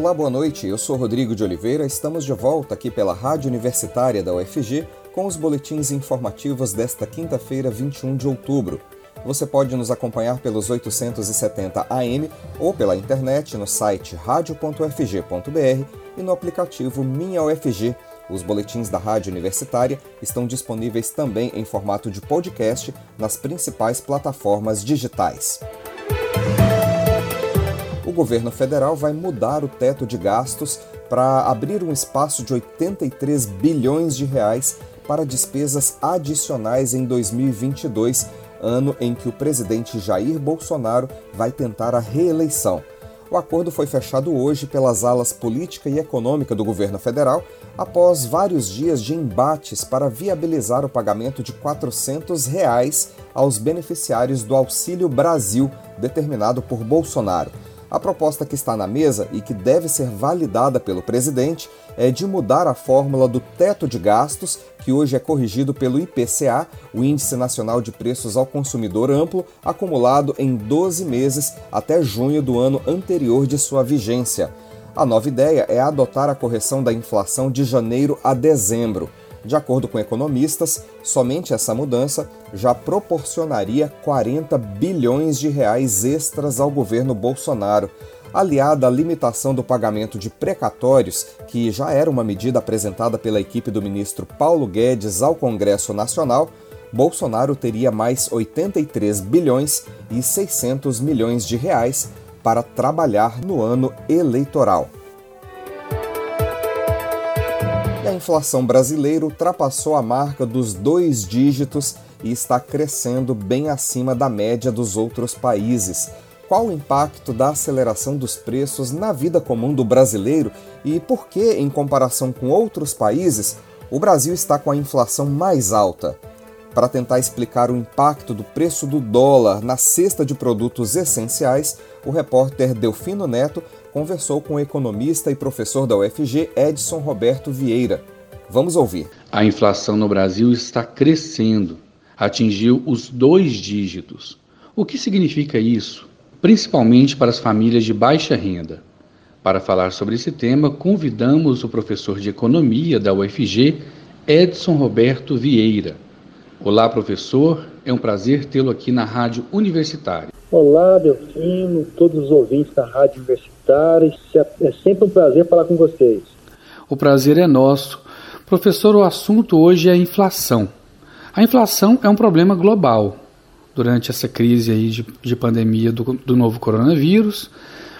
Olá, boa noite. Eu sou Rodrigo de Oliveira. Estamos de volta aqui pela Rádio Universitária da UFG com os boletins informativos desta quinta-feira, 21 de outubro. Você pode nos acompanhar pelos 870 AM ou pela internet no site radio.ufg.br e no aplicativo Minha UFG. Os boletins da Rádio Universitária estão disponíveis também em formato de podcast nas principais plataformas digitais. Governo federal vai mudar o teto de gastos para abrir um espaço de 83 bilhões de reais para despesas adicionais em 2022, ano em que o presidente Jair Bolsonaro vai tentar a reeleição. O acordo foi fechado hoje pelas alas política e econômica do governo federal, após vários dias de embates para viabilizar o pagamento de 400 reais aos beneficiários do Auxílio Brasil, determinado por Bolsonaro. A proposta que está na mesa e que deve ser validada pelo presidente é de mudar a fórmula do teto de gastos, que hoje é corrigido pelo IPCA, o Índice Nacional de Preços ao Consumidor Amplo, acumulado em 12 meses até junho do ano anterior de sua vigência. A nova ideia é adotar a correção da inflação de janeiro a dezembro. De acordo com economistas, somente essa mudança já proporcionaria 40 bilhões de reais extras ao governo Bolsonaro, aliada à limitação do pagamento de precatórios, que já era uma medida apresentada pela equipe do ministro Paulo Guedes ao Congresso Nacional, Bolsonaro teria mais 83 bilhões e 600 milhões de reais para trabalhar no ano eleitoral. A inflação brasileira ultrapassou a marca dos dois dígitos e está crescendo bem acima da média dos outros países. Qual o impacto da aceleração dos preços na vida comum do brasileiro e por que, em comparação com outros países, o Brasil está com a inflação mais alta? Para tentar explicar o impacto do preço do dólar na cesta de produtos essenciais, o repórter Delfino Neto conversou com o economista e professor da UFG, Edson Roberto Vieira. Vamos ouvir. A inflação no Brasil está crescendo, atingiu os dois dígitos. O que significa isso? Principalmente para as famílias de baixa renda. Para falar sobre esse tema, convidamos o professor de economia da UFG, Edson Roberto Vieira. Olá, professor, é um prazer tê-lo aqui na Rádio Universitária. Olá, Delfino, todos os ouvintes da Rádio Universitária. É sempre um prazer falar com vocês. O prazer é nosso. Professor, o assunto hoje é a inflação. A inflação é um problema global durante essa crise aí de, de pandemia do, do novo coronavírus,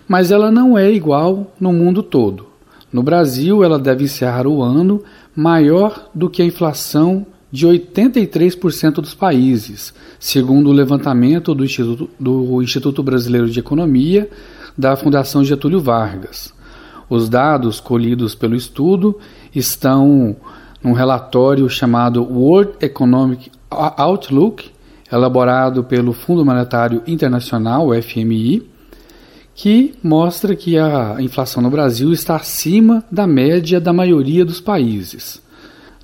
mas ela não é igual no mundo todo. No Brasil, ela deve encerrar o ano maior do que a inflação de 83% dos países, segundo o levantamento do Instituto, do Instituto Brasileiro de Economia da Fundação Getúlio Vargas. Os dados colhidos pelo estudo estão num relatório chamado World Economic Outlook, elaborado pelo Fundo Monetário Internacional, FMI, que mostra que a inflação no Brasil está acima da média da maioria dos países.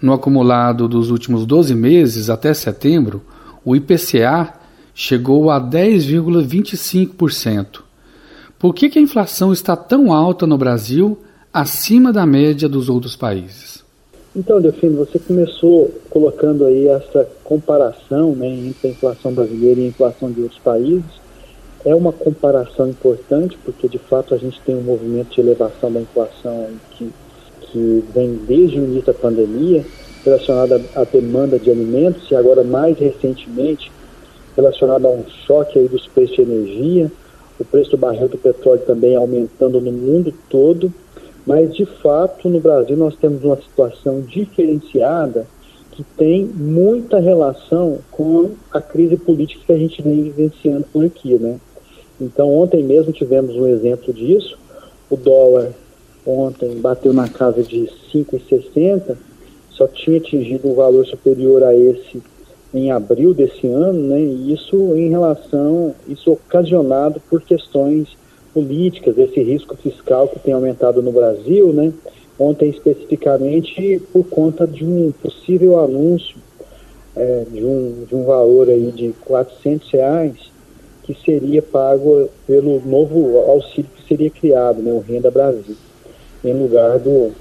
No acumulado dos últimos 12 meses até setembro, o IPCA chegou a 10,25%. Por que, que a inflação está tão alta no Brasil, acima da média dos outros países? Então, Delfino, você começou colocando aí essa comparação né, entre a inflação brasileira e a inflação de outros países. É uma comparação importante, porque de fato a gente tem um movimento de elevação da inflação que que vem desde o início da pandemia, relacionada à demanda de alimentos e agora mais recentemente relacionada a um choque aí dos preços de energia, o preço do barril do petróleo também aumentando no mundo todo, mas de fato no Brasil nós temos uma situação diferenciada que tem muita relação com a crise política que a gente vem vivenciando por aqui, né? Então ontem mesmo tivemos um exemplo disso, o dólar ontem bateu na casa de 5,60, só tinha atingido um valor superior a esse em abril desse ano, né? E isso em relação, isso ocasionado por questões políticas, esse risco fiscal que tem aumentado no Brasil, né? Ontem especificamente por conta de um possível anúncio é, de, um, de um valor aí de 400 reais que seria pago pelo novo auxílio que seria criado, né, o Renda Brasil, em lugar do,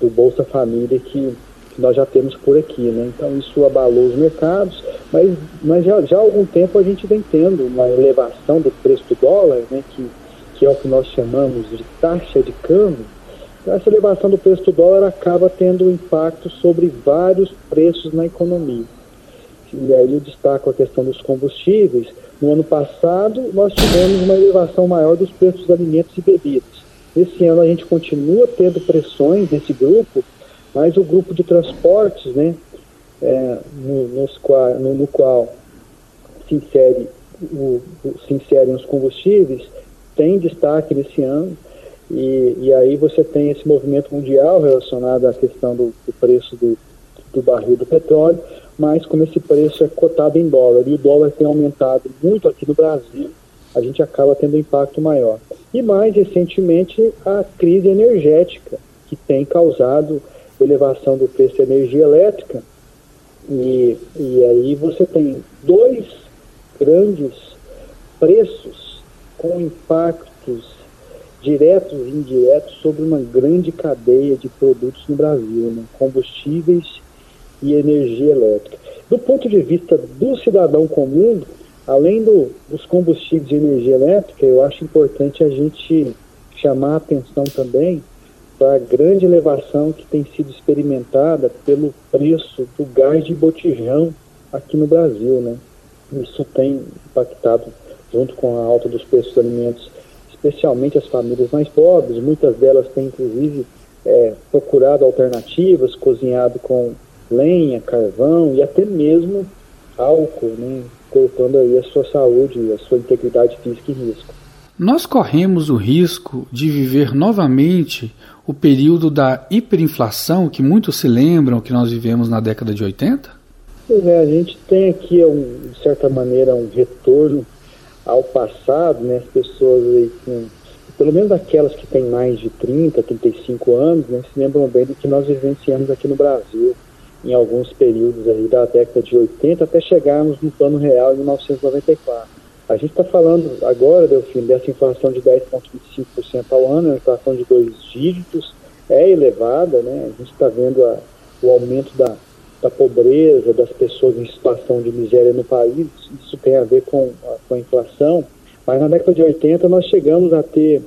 do Bolsa Família que, que nós já temos por aqui. Né? Então isso abalou os mercados, mas, mas já, já há algum tempo a gente vem tendo uma elevação do preço do dólar, né, que, que é o que nós chamamos de taxa de câmbio, então, essa elevação do preço do dólar acaba tendo impacto sobre vários preços na economia. E aí eu destaco a questão dos combustíveis. No ano passado, nós tivemos uma elevação maior dos preços dos alimentos e bebidas. Esse ano a gente continua tendo pressões desse grupo, mas o grupo de transportes, né, é, no, nos, no, no, qual se, insere o, se inserem os combustíveis, tem destaque nesse ano. E, e aí você tem esse movimento mundial relacionado à questão do, do preço do, do barril do petróleo, mas como esse preço é cotado em dólar e o dólar tem aumentado muito aqui no Brasil, a gente acaba tendo um impacto maior. E mais recentemente a crise energética, que tem causado elevação do preço da energia elétrica. E, e aí você tem dois grandes preços com impactos diretos e indiretos sobre uma grande cadeia de produtos no Brasil, né? combustíveis e energia elétrica. Do ponto de vista do cidadão comum, além do, dos combustíveis e energia elétrica, eu acho importante a gente chamar a atenção também para a grande elevação que tem sido experimentada pelo preço do gás de botijão aqui no Brasil, né? Isso tem impactado, junto com a alta dos preços dos alimentos, especialmente as famílias mais pobres. Muitas delas têm, inclusive, é, procurado alternativas, cozinhado com lenha, carvão e até mesmo álcool, né, colocando aí a sua saúde, a sua integridade física em risco. Nós corremos o risco de viver novamente o período da hiperinflação que muitos se lembram que nós vivemos na década de 80? Pois é, a gente tem aqui, um, de certa maneira, um retorno ao passado, né, as pessoas aí com, pelo menos aquelas que têm mais de 30, 35 anos, né, se lembram bem do que nós vivenciamos aqui no Brasil em alguns períodos aí da década de 80 até chegarmos no plano real em 1994. A gente está falando agora, Delfim, dessa inflação de 10,25% ao ano, a inflação de dois dígitos, é elevada, né? A gente está vendo a, o aumento da, da pobreza, das pessoas em situação de miséria no país, isso tem a ver com a, com a inflação, mas na década de 80 nós chegamos a ter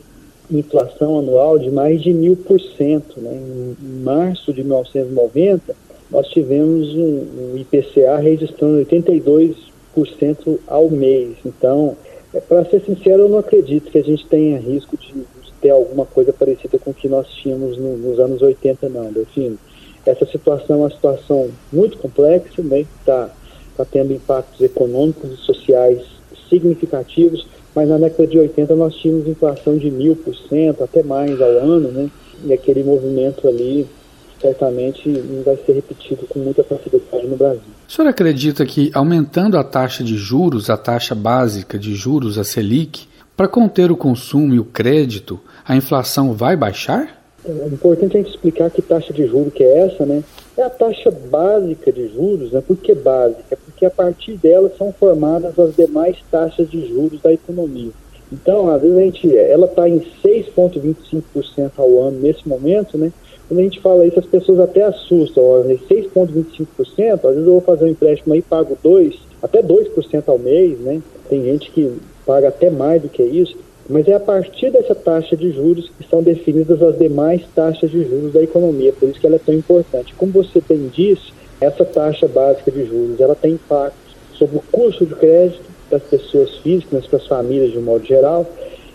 inflação anual de mais de mil por cento. Né? Em março de 1990, nós tivemos um, um IPCA registrando 82% ao mês. Então, é, para ser sincero, eu não acredito que a gente tenha risco de, de ter alguma coisa parecida com o que nós tínhamos no, nos anos 80, não. Enfim, essa situação é uma situação muito complexa, né, está tá tendo impactos econômicos e sociais significativos, mas na década de 80 nós tínhamos inflação de mil por cento, até mais ao ano, né, e aquele movimento ali certamente não vai ser repetido com muita facilidade no Brasil. O senhor acredita que aumentando a taxa de juros, a taxa básica de juros, a Selic, para conter o consumo e o crédito, a inflação vai baixar? É importante a gente explicar que taxa de juros que é essa, né? É a taxa básica de juros, né? Por que básica? Porque a partir dela são formadas as demais taxas de juros da economia. Então, às vezes a gente, ela está em 6,25% ao ano nesse momento, né? Quando a gente fala isso, as pessoas até assustam. 6,25%, às vezes eu vou fazer um empréstimo aí pago 2%, até 2% ao mês, né? Tem gente que paga até mais do que isso. Mas é a partir dessa taxa de juros que são definidas as demais taxas de juros da economia, por isso que ela é tão importante. Como você bem disse, essa taxa básica de juros ela tem impacto sobre o custo de crédito das pessoas físicas, das famílias de um modo geral,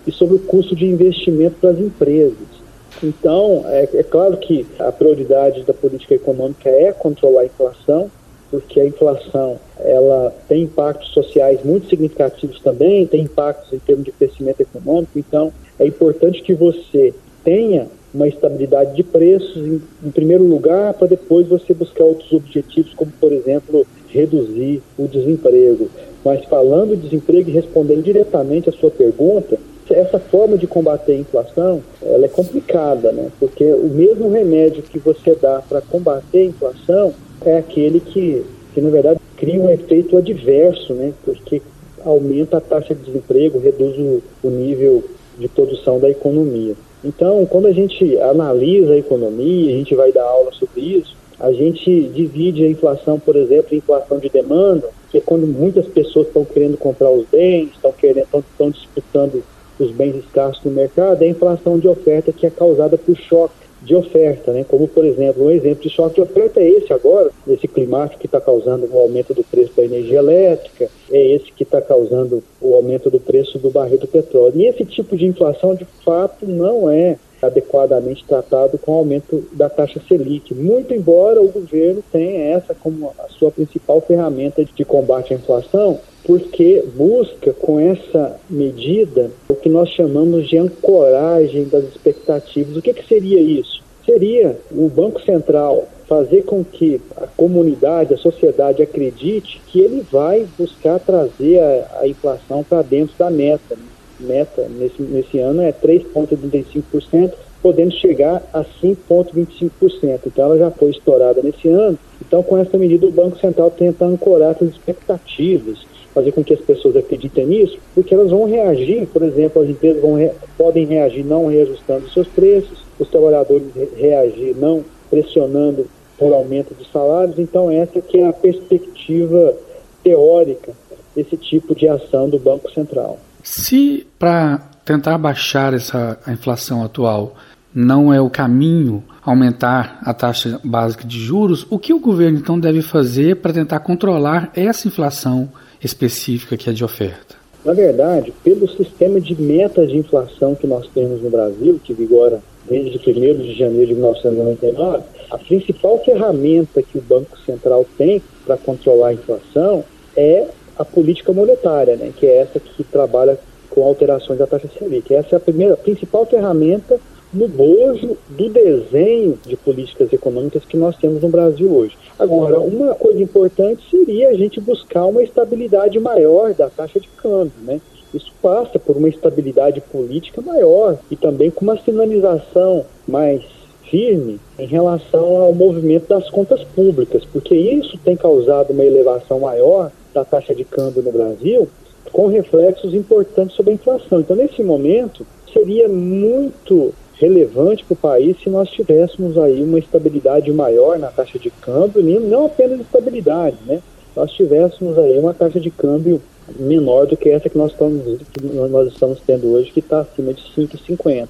e sobre o custo de investimento das empresas. Então, é, é claro que a prioridade da política econômica é controlar a inflação, porque a inflação ela tem impactos sociais muito significativos também, tem impactos em termos de crescimento econômico, então é importante que você tenha uma estabilidade de preços em, em primeiro lugar, para depois você buscar outros objetivos, como por exemplo reduzir o desemprego. Mas falando de desemprego e respondendo diretamente à sua pergunta, essa forma de combater a inflação, ela é complicada, né? Porque o mesmo remédio que você dá para combater a inflação é aquele que, que na verdade cria um efeito adverso, né? Porque aumenta a taxa de desemprego, reduz o, o nível de produção da economia. Então, quando a gente analisa a economia, a gente vai dar aula sobre isso, a gente divide a inflação, por exemplo, em inflação de demanda, que é quando muitas pessoas estão querendo comprar os bens, estão querendo, estão, disputando os bens escassos no mercado, é a inflação de oferta que é causada por choque de oferta, né? como por exemplo, um exemplo de choque de oferta é esse agora, esse climático que está causando o aumento do preço da energia elétrica, é esse que está causando o aumento do preço do barril do petróleo. E esse tipo de inflação, de fato, não é adequadamente tratado com o aumento da taxa Selic, muito embora o governo tenha essa como a sua principal ferramenta de combate à inflação, porque busca com essa medida o que nós chamamos de ancoragem das expectativas. O que, que seria isso? Seria o Banco Central fazer com que a comunidade, a sociedade acredite que ele vai buscar trazer a, a inflação para dentro da meta. Meta nesse, nesse ano é 3,35%, podendo chegar a 5,25%. Então ela já foi estourada nesse ano. Então, com essa medida, o Banco Central tenta ancorar essas expectativas fazer com que as pessoas acreditem nisso, porque elas vão reagir, por exemplo, as empresas re podem reagir não reajustando seus preços, os trabalhadores re reagir não pressionando por aumento de salários, então essa que é a perspectiva teórica desse tipo de ação do Banco Central. Se para tentar baixar essa a inflação atual não é o caminho aumentar a taxa básica de juros, o que o governo então deve fazer para tentar controlar essa inflação específica que é de oferta? Na verdade, pelo sistema de metas de inflação que nós temos no Brasil, que vigora desde 1 de janeiro de 1999, a principal ferramenta que o Banco Central tem para controlar a inflação é a política monetária, né, que é essa que trabalha com alterações da taxa Selic. Essa é a primeira, a principal ferramenta no bojo do desenho de políticas econômicas que nós temos no Brasil hoje. Agora, uma coisa importante seria a gente buscar uma estabilidade maior da taxa de câmbio, né? Isso passa por uma estabilidade política maior e também com uma sinalização mais firme em relação ao movimento das contas públicas, porque isso tem causado uma elevação maior da taxa de câmbio no Brasil, com reflexos importantes sobre a inflação. Então, nesse momento, seria muito relevante para o país se nós tivéssemos aí uma estabilidade maior na taxa de câmbio, não apenas estabilidade, né? Nós tivéssemos aí uma taxa de câmbio menor do que essa que nós estamos, que nós estamos tendo hoje, que está acima de 5,50.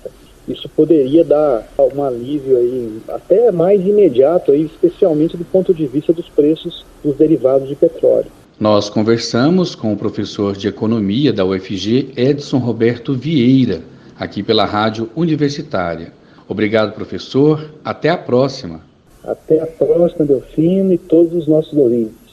Isso poderia dar um alívio aí, até mais imediato, aí, especialmente do ponto de vista dos preços dos derivados de petróleo. Nós conversamos com o professor de Economia da UFG, Edson Roberto Vieira aqui pela Rádio Universitária. Obrigado, professor. Até a próxima. Até a próxima, Delfino, e todos os nossos ouvintes.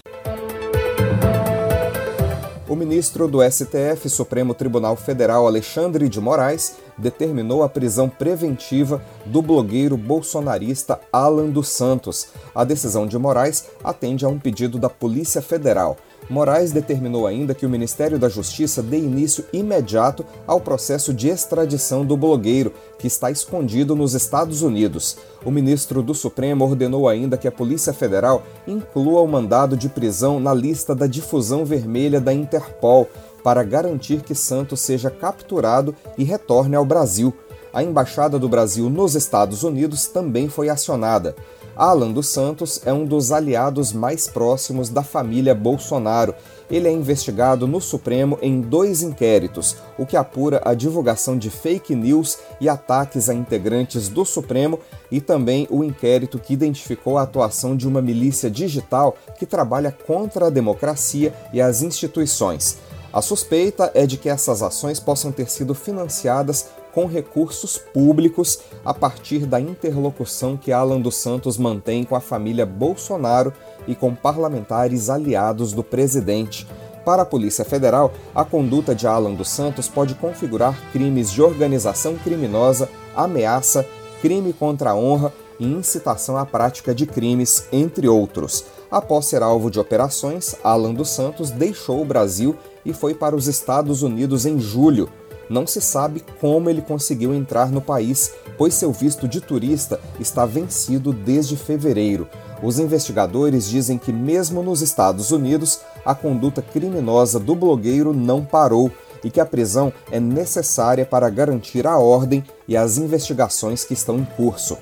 O ministro do STF, Supremo Tribunal Federal, Alexandre de Moraes, determinou a prisão preventiva do blogueiro bolsonarista Alan dos Santos. A decisão de Moraes atende a um pedido da Polícia Federal. Moraes determinou ainda que o Ministério da Justiça dê início imediato ao processo de extradição do blogueiro, que está escondido nos Estados Unidos. O ministro do Supremo ordenou ainda que a Polícia Federal inclua o mandado de prisão na lista da difusão vermelha da Interpol, para garantir que Santos seja capturado e retorne ao Brasil. A Embaixada do Brasil nos Estados Unidos também foi acionada. Alan dos Santos é um dos aliados mais próximos da família Bolsonaro. Ele é investigado no Supremo em dois inquéritos, o que apura a divulgação de fake news e ataques a integrantes do Supremo, e também o inquérito que identificou a atuação de uma milícia digital que trabalha contra a democracia e as instituições. A suspeita é de que essas ações possam ter sido financiadas com recursos públicos a partir da interlocução que Alan dos Santos mantém com a família Bolsonaro e com parlamentares aliados do presidente. Para a Polícia Federal, a conduta de Alan dos Santos pode configurar crimes de organização criminosa, ameaça, crime contra a honra e incitação à prática de crimes, entre outros. Após ser alvo de operações, Alan dos Santos deixou o Brasil e foi para os Estados Unidos em julho, não se sabe como ele conseguiu entrar no país, pois seu visto de turista está vencido desde fevereiro. Os investigadores dizem que, mesmo nos Estados Unidos, a conduta criminosa do blogueiro não parou e que a prisão é necessária para garantir a ordem e as investigações que estão em curso.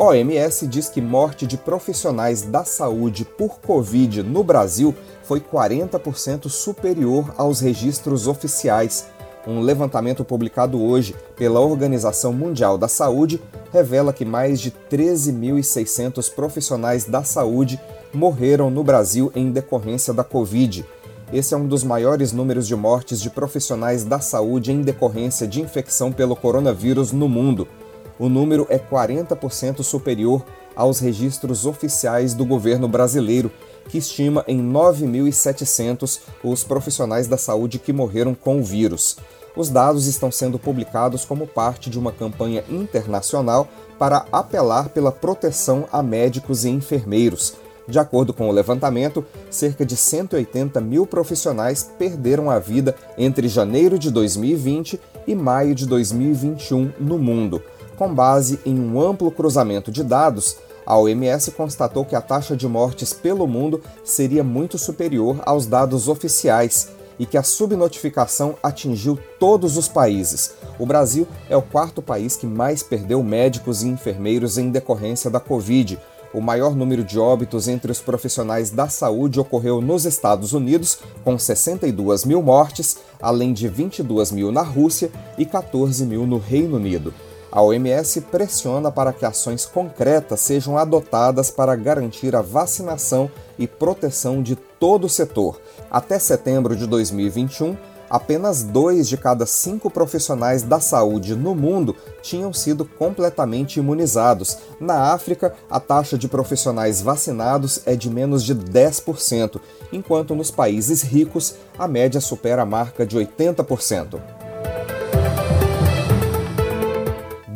OMS diz que morte de profissionais da saúde por Covid no Brasil foi 40% superior aos registros oficiais. Um levantamento publicado hoje pela Organização Mundial da Saúde revela que mais de 13.600 profissionais da saúde morreram no Brasil em decorrência da Covid. Esse é um dos maiores números de mortes de profissionais da saúde em decorrência de infecção pelo coronavírus no mundo o número é 40% superior aos registros oficiais do governo brasileiro, que estima em 9.700 os profissionais da saúde que morreram com o vírus. Os dados estão sendo publicados como parte de uma campanha internacional para apelar pela proteção a médicos e enfermeiros. De acordo com o levantamento, cerca de 180 mil profissionais perderam a vida entre janeiro de 2020 e maio de 2021 no mundo. Com base em um amplo cruzamento de dados, a OMS constatou que a taxa de mortes pelo mundo seria muito superior aos dados oficiais e que a subnotificação atingiu todos os países. O Brasil é o quarto país que mais perdeu médicos e enfermeiros em decorrência da Covid. O maior número de óbitos entre os profissionais da saúde ocorreu nos Estados Unidos, com 62 mil mortes, além de 22 mil na Rússia e 14 mil no Reino Unido. A OMS pressiona para que ações concretas sejam adotadas para garantir a vacinação e proteção de todo o setor. Até setembro de 2021, apenas dois de cada cinco profissionais da saúde no mundo tinham sido completamente imunizados. Na África, a taxa de profissionais vacinados é de menos de 10%, enquanto nos países ricos a média supera a marca de 80%.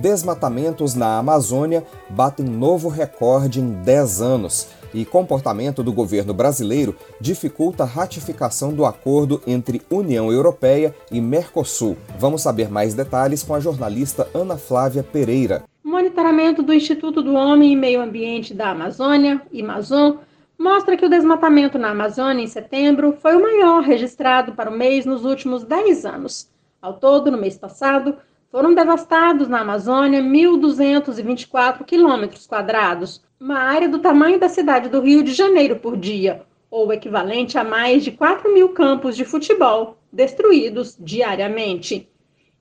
Desmatamentos na Amazônia batem novo recorde em 10 anos e comportamento do governo brasileiro dificulta a ratificação do acordo entre União Europeia e Mercosul. Vamos saber mais detalhes com a jornalista Ana Flávia Pereira. monitoramento do Instituto do Homem e Meio Ambiente da Amazônia, Amazon, mostra que o desmatamento na Amazônia em setembro foi o maior registrado para o mês nos últimos 10 anos. Ao todo, no mês passado, foram devastados na Amazônia 1.224 quilômetros quadrados, uma área do tamanho da cidade do Rio de Janeiro por dia, ou equivalente a mais de 4 mil campos de futebol destruídos diariamente.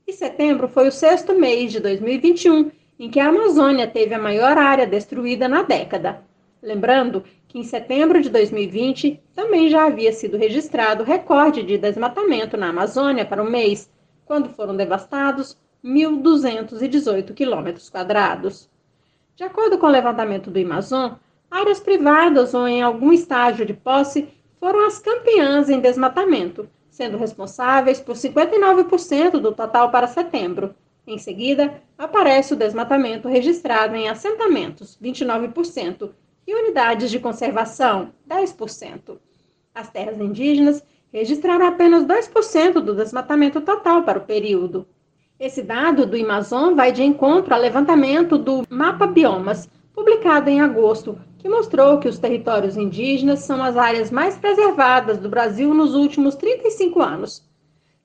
E setembro foi o sexto mês de 2021 em que a Amazônia teve a maior área destruída na década. Lembrando que em setembro de 2020 também já havia sido registrado recorde de desmatamento na Amazônia para o mês, quando foram devastados 1.218 quilômetros quadrados. De acordo com o levantamento do Amazon, áreas privadas ou em algum estágio de posse foram as campeãs em desmatamento, sendo responsáveis por 59% do total para setembro. Em seguida, aparece o desmatamento registrado em assentamentos, 29%, e unidades de conservação, 10%. As terras indígenas registraram apenas 2% do desmatamento total para o período. Esse dado do Amazon vai de encontro ao levantamento do Mapa Biomas, publicado em agosto, que mostrou que os territórios indígenas são as áreas mais preservadas do Brasil nos últimos 35 anos.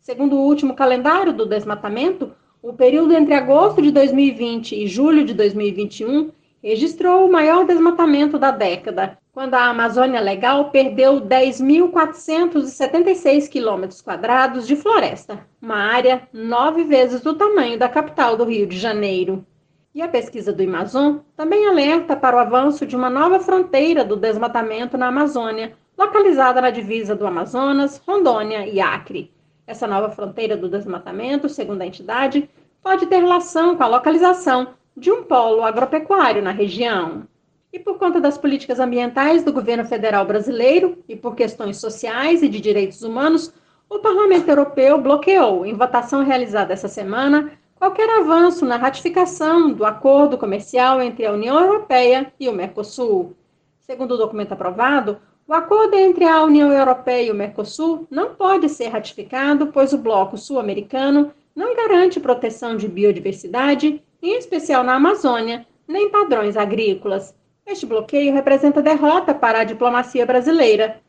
Segundo o último calendário do desmatamento, o período entre agosto de 2020 e julho de 2021 registrou o maior desmatamento da década, quando a Amazônia Legal perdeu 10.476 quilômetros quadrados de floresta, uma área nove vezes do tamanho da capital do Rio de Janeiro. E a pesquisa do Amazon também alerta para o avanço de uma nova fronteira do desmatamento na Amazônia, localizada na divisa do Amazonas, Rondônia e Acre. Essa nova fronteira do desmatamento, segundo a entidade, pode ter relação com a localização de um polo agropecuário na região. E por conta das políticas ambientais do governo federal brasileiro e por questões sociais e de direitos humanos, o Parlamento Europeu bloqueou, em votação realizada essa semana, qualquer avanço na ratificação do acordo comercial entre a União Europeia e o Mercosul. Segundo o documento aprovado, o acordo entre a União Europeia e o Mercosul não pode ser ratificado, pois o bloco sul-americano não garante proteção de biodiversidade, em especial na Amazônia, nem padrões agrícolas. Este bloqueio representa derrota para a diplomacia brasileira.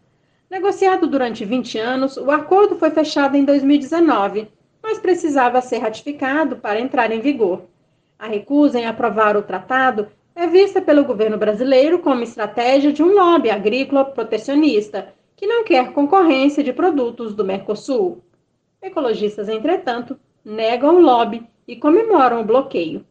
Negociado durante 20 anos, o acordo foi fechado em 2019, mas precisava ser ratificado para entrar em vigor. A recusa em aprovar o tratado é vista pelo governo brasileiro como estratégia de um lobby agrícola protecionista, que não quer concorrência de produtos do Mercosul. Ecologistas, entretanto, negam o lobby e comemoram o bloqueio.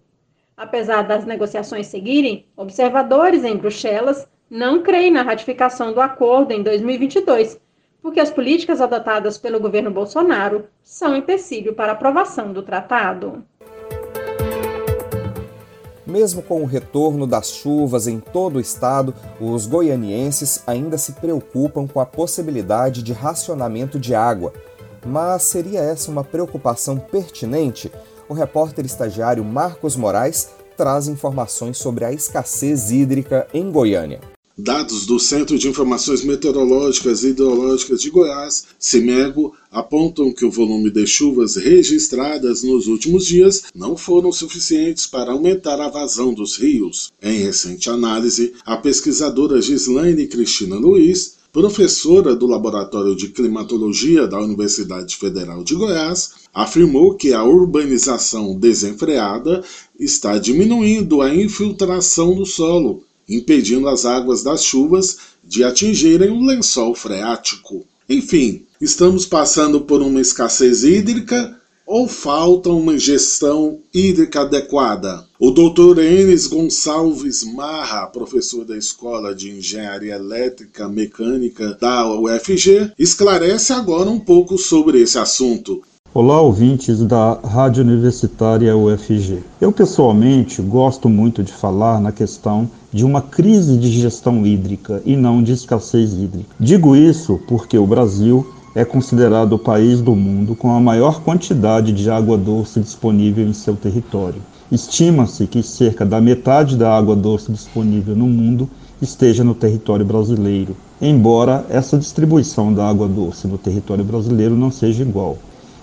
Apesar das negociações seguirem, observadores em Bruxelas não creem na ratificação do acordo em 2022, porque as políticas adotadas pelo governo Bolsonaro são empecilho para a aprovação do tratado. Mesmo com o retorno das chuvas em todo o estado, os goianienses ainda se preocupam com a possibilidade de racionamento de água. Mas seria essa uma preocupação pertinente? O repórter estagiário Marcos Moraes traz informações sobre a escassez hídrica em Goiânia. Dados do Centro de Informações Meteorológicas e Hidrológicas de Goiás, CIMEGO, apontam que o volume de chuvas registradas nos últimos dias não foram suficientes para aumentar a vazão dos rios. Em recente análise, a pesquisadora Gislaine Cristina Luiz professora do Laboratório de Climatologia da Universidade Federal de Goiás, afirmou que a urbanização desenfreada está diminuindo a infiltração do solo, impedindo as águas das chuvas de atingirem o lençol freático. Enfim, estamos passando por uma escassez hídrica ou falta uma gestão hídrica adequada? O Dr. Enes Gonçalves Marra, professor da Escola de Engenharia Elétrica Mecânica da UFG, esclarece agora um pouco sobre esse assunto. Olá, ouvintes da Rádio Universitária UFG. Eu, pessoalmente, gosto muito de falar na questão de uma crise de gestão hídrica e não de escassez hídrica. Digo isso porque o Brasil é considerado o país do mundo com a maior quantidade de água doce disponível em seu território. Estima-se que cerca da metade da água doce disponível no mundo esteja no território brasileiro, embora essa distribuição da água doce no território brasileiro não seja igual.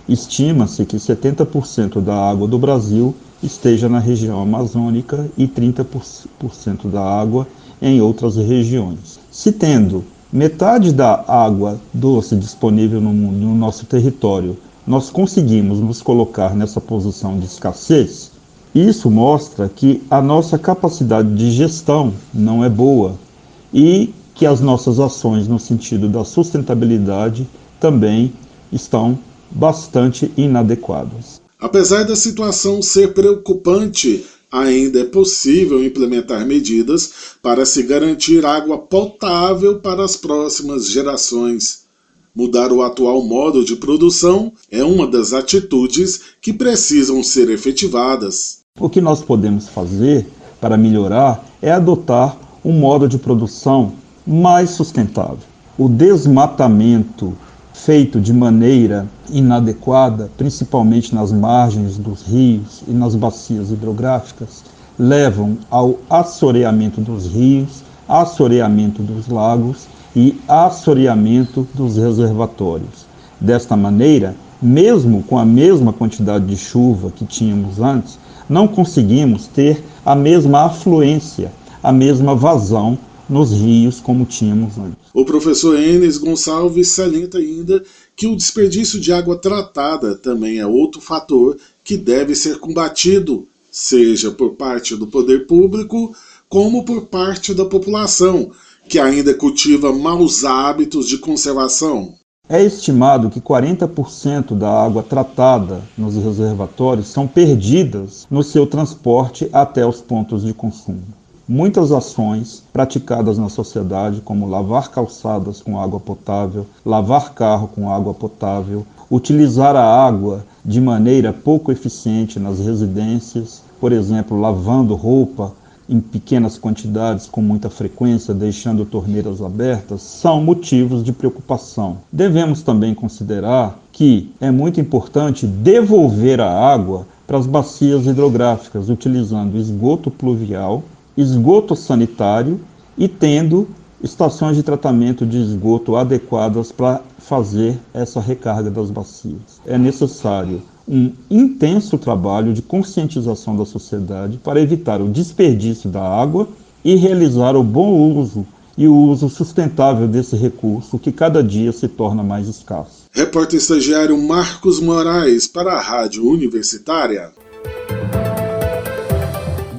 Estima-se que 70% da água do Brasil esteja na região amazônica e 30% da água em outras regiões. Se tendo metade da água doce disponível no, no nosso território, nós conseguimos nos colocar nessa posição de escassez, isso mostra que a nossa capacidade de gestão não é boa e que as nossas ações no sentido da sustentabilidade também estão bastante inadequadas. Apesar da situação ser preocupante, ainda é possível implementar medidas para se garantir água potável para as próximas gerações. Mudar o atual modo de produção é uma das atitudes que precisam ser efetivadas. O que nós podemos fazer para melhorar é adotar um modo de produção mais sustentável. O desmatamento feito de maneira inadequada, principalmente nas margens dos rios e nas bacias hidrográficas, levam ao assoreamento dos rios, assoreamento dos lagos e assoreamento dos reservatórios. Desta maneira, mesmo com a mesma quantidade de chuva que tínhamos antes, não conseguimos ter a mesma afluência, a mesma vazão nos rios como tínhamos antes. O professor Enes Gonçalves salienta ainda que o desperdício de água tratada também é outro fator que deve ser combatido, seja por parte do poder público como por parte da população, que ainda cultiva maus hábitos de conservação. É estimado que 40% da água tratada nos reservatórios são perdidas no seu transporte até os pontos de consumo. Muitas ações praticadas na sociedade, como lavar calçadas com água potável, lavar carro com água potável, utilizar a água de maneira pouco eficiente nas residências, por exemplo, lavando roupa em pequenas quantidades com muita frequência, deixando torneiras abertas, são motivos de preocupação. Devemos também considerar que é muito importante devolver a água para as bacias hidrográficas, utilizando esgoto pluvial esgoto sanitário e tendo estações de tratamento de esgoto adequadas para fazer essa recarga das bacias. É necessário um intenso trabalho de conscientização da sociedade para evitar o desperdício da água e realizar o bom uso e o uso sustentável desse recurso que cada dia se torna mais escasso. Repórter estagiário Marcos Moraes para a Rádio Universitária.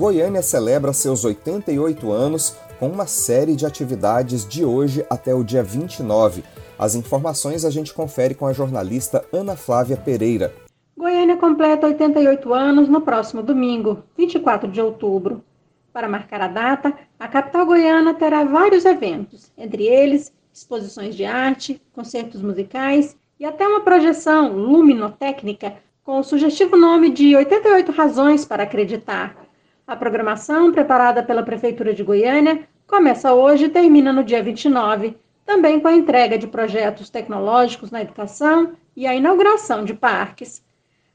Goiânia celebra seus 88 anos com uma série de atividades de hoje até o dia 29. As informações a gente confere com a jornalista Ana Flávia Pereira. Goiânia completa 88 anos no próximo domingo, 24 de outubro. Para marcar a data, a capital goiana terá vários eventos, entre eles exposições de arte, concertos musicais e até uma projeção luminotécnica com o sugestivo nome de 88 razões para acreditar. A programação, preparada pela Prefeitura de Goiânia, começa hoje e termina no dia 29, também com a entrega de projetos tecnológicos na educação e a inauguração de parques.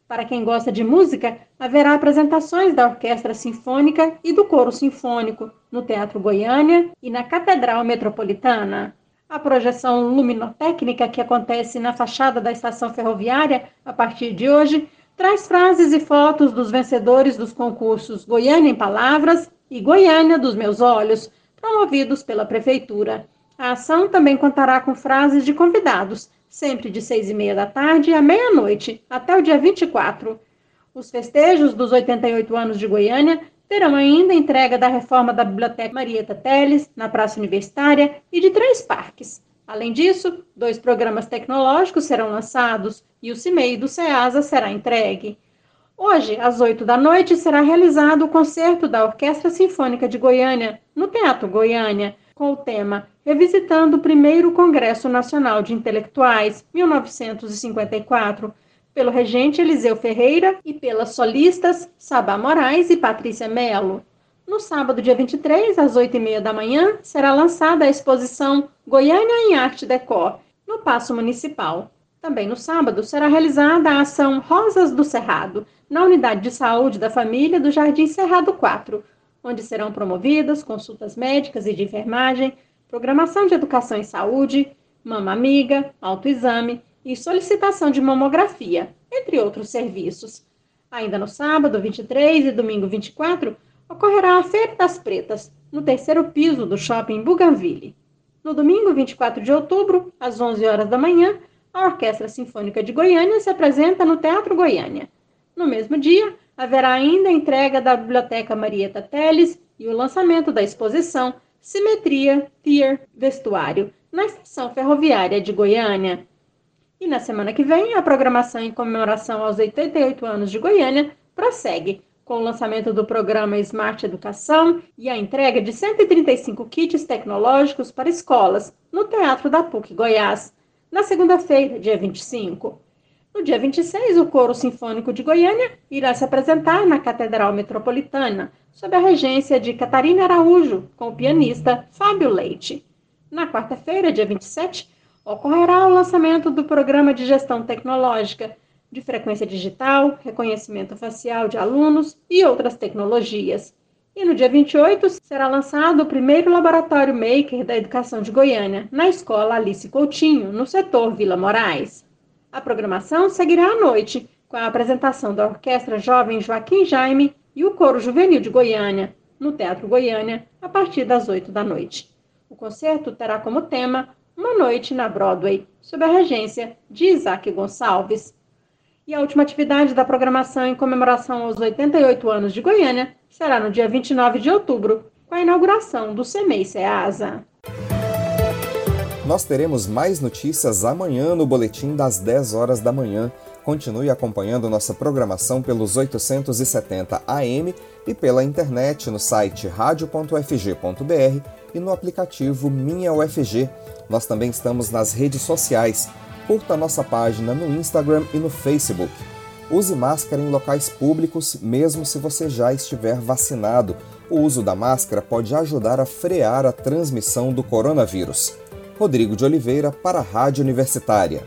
Para quem gosta de música, haverá apresentações da Orquestra Sinfônica e do Coro Sinfônico no Teatro Goiânia e na Catedral Metropolitana. A projeção luminotécnica que acontece na fachada da estação ferroviária a partir de hoje traz frases e fotos dos vencedores dos concursos Goiânia em Palavras e Goiânia dos Meus Olhos, promovidos pela Prefeitura. A ação também contará com frases de convidados sempre de seis e meia da tarde à meia-noite, até o dia 24. Os festejos dos 88 anos de Goiânia terão ainda entrega da reforma da Biblioteca Marieta Teles, na Praça Universitária, e de três parques. Além disso, dois programas tecnológicos serão lançados e o CIMEI do SEASA será entregue. Hoje, às 8 da noite, será realizado o concerto da Orquestra Sinfônica de Goiânia, no Teatro Goiânia, com o tema Revisitando o Primeiro Congresso Nacional de Intelectuais, 1954, pelo regente Eliseu Ferreira e pelas solistas Sabá Moraes e Patrícia Melo. No sábado, dia 23, às 8h30 da manhã, será lançada a exposição Goiânia em Arte Decor, no Paço Municipal. Também no sábado será realizada a ação Rosas do Cerrado, na Unidade de Saúde da Família do Jardim Cerrado 4, onde serão promovidas consultas médicas e de enfermagem, programação de educação e saúde, mama amiga, autoexame e solicitação de mamografia, entre outros serviços. Ainda no sábado 23 e domingo 24, ocorrerá a Feira das Pretas, no terceiro piso do shopping Bougainville. No domingo 24 de outubro, às 11 horas da manhã, a Orquestra Sinfônica de Goiânia se apresenta no Teatro Goiânia. No mesmo dia, haverá ainda a entrega da Biblioteca Marieta Teles e o lançamento da exposição Simetria Pier Vestuário na estação ferroviária de Goiânia. E na semana que vem, a programação em comemoração aos 88 anos de Goiânia prossegue com o lançamento do programa Smart Educação e a entrega de 135 kits tecnológicos para escolas no Teatro da PUC Goiás, na segunda-feira, dia 25. No dia 26, o Coro Sinfônico de Goiânia irá se apresentar na Catedral Metropolitana, sob a regência de Catarina Araújo, com o pianista Fábio Leite. Na quarta-feira, dia 27, ocorrerá o lançamento do Programa de Gestão Tecnológica, de frequência digital, reconhecimento facial de alunos e outras tecnologias. E no dia 28 será lançado o primeiro laboratório Maker da Educação de Goiânia, na Escola Alice Coutinho, no setor Vila Moraes. A programação seguirá à noite, com a apresentação da Orquestra Jovem Joaquim Jaime e o Coro Juvenil de Goiânia, no Teatro Goiânia, a partir das 8 da noite. O concerto terá como tema Uma Noite na Broadway, sob a regência de Isaac Gonçalves. E a última atividade da programação em comemoração aos 88 anos de Goiânia será no dia 29 de outubro, com a inauguração do CEMEI SEASA. Nós teremos mais notícias amanhã no boletim das 10 horas da manhã. Continue acompanhando nossa programação pelos 870 AM e pela internet no site radio.fg.br e no aplicativo Minha UFG. Nós também estamos nas redes sociais. Curta nossa página no Instagram e no Facebook. Use máscara em locais públicos, mesmo se você já estiver vacinado. O uso da máscara pode ajudar a frear a transmissão do coronavírus. Rodrigo de Oliveira para a Rádio Universitária.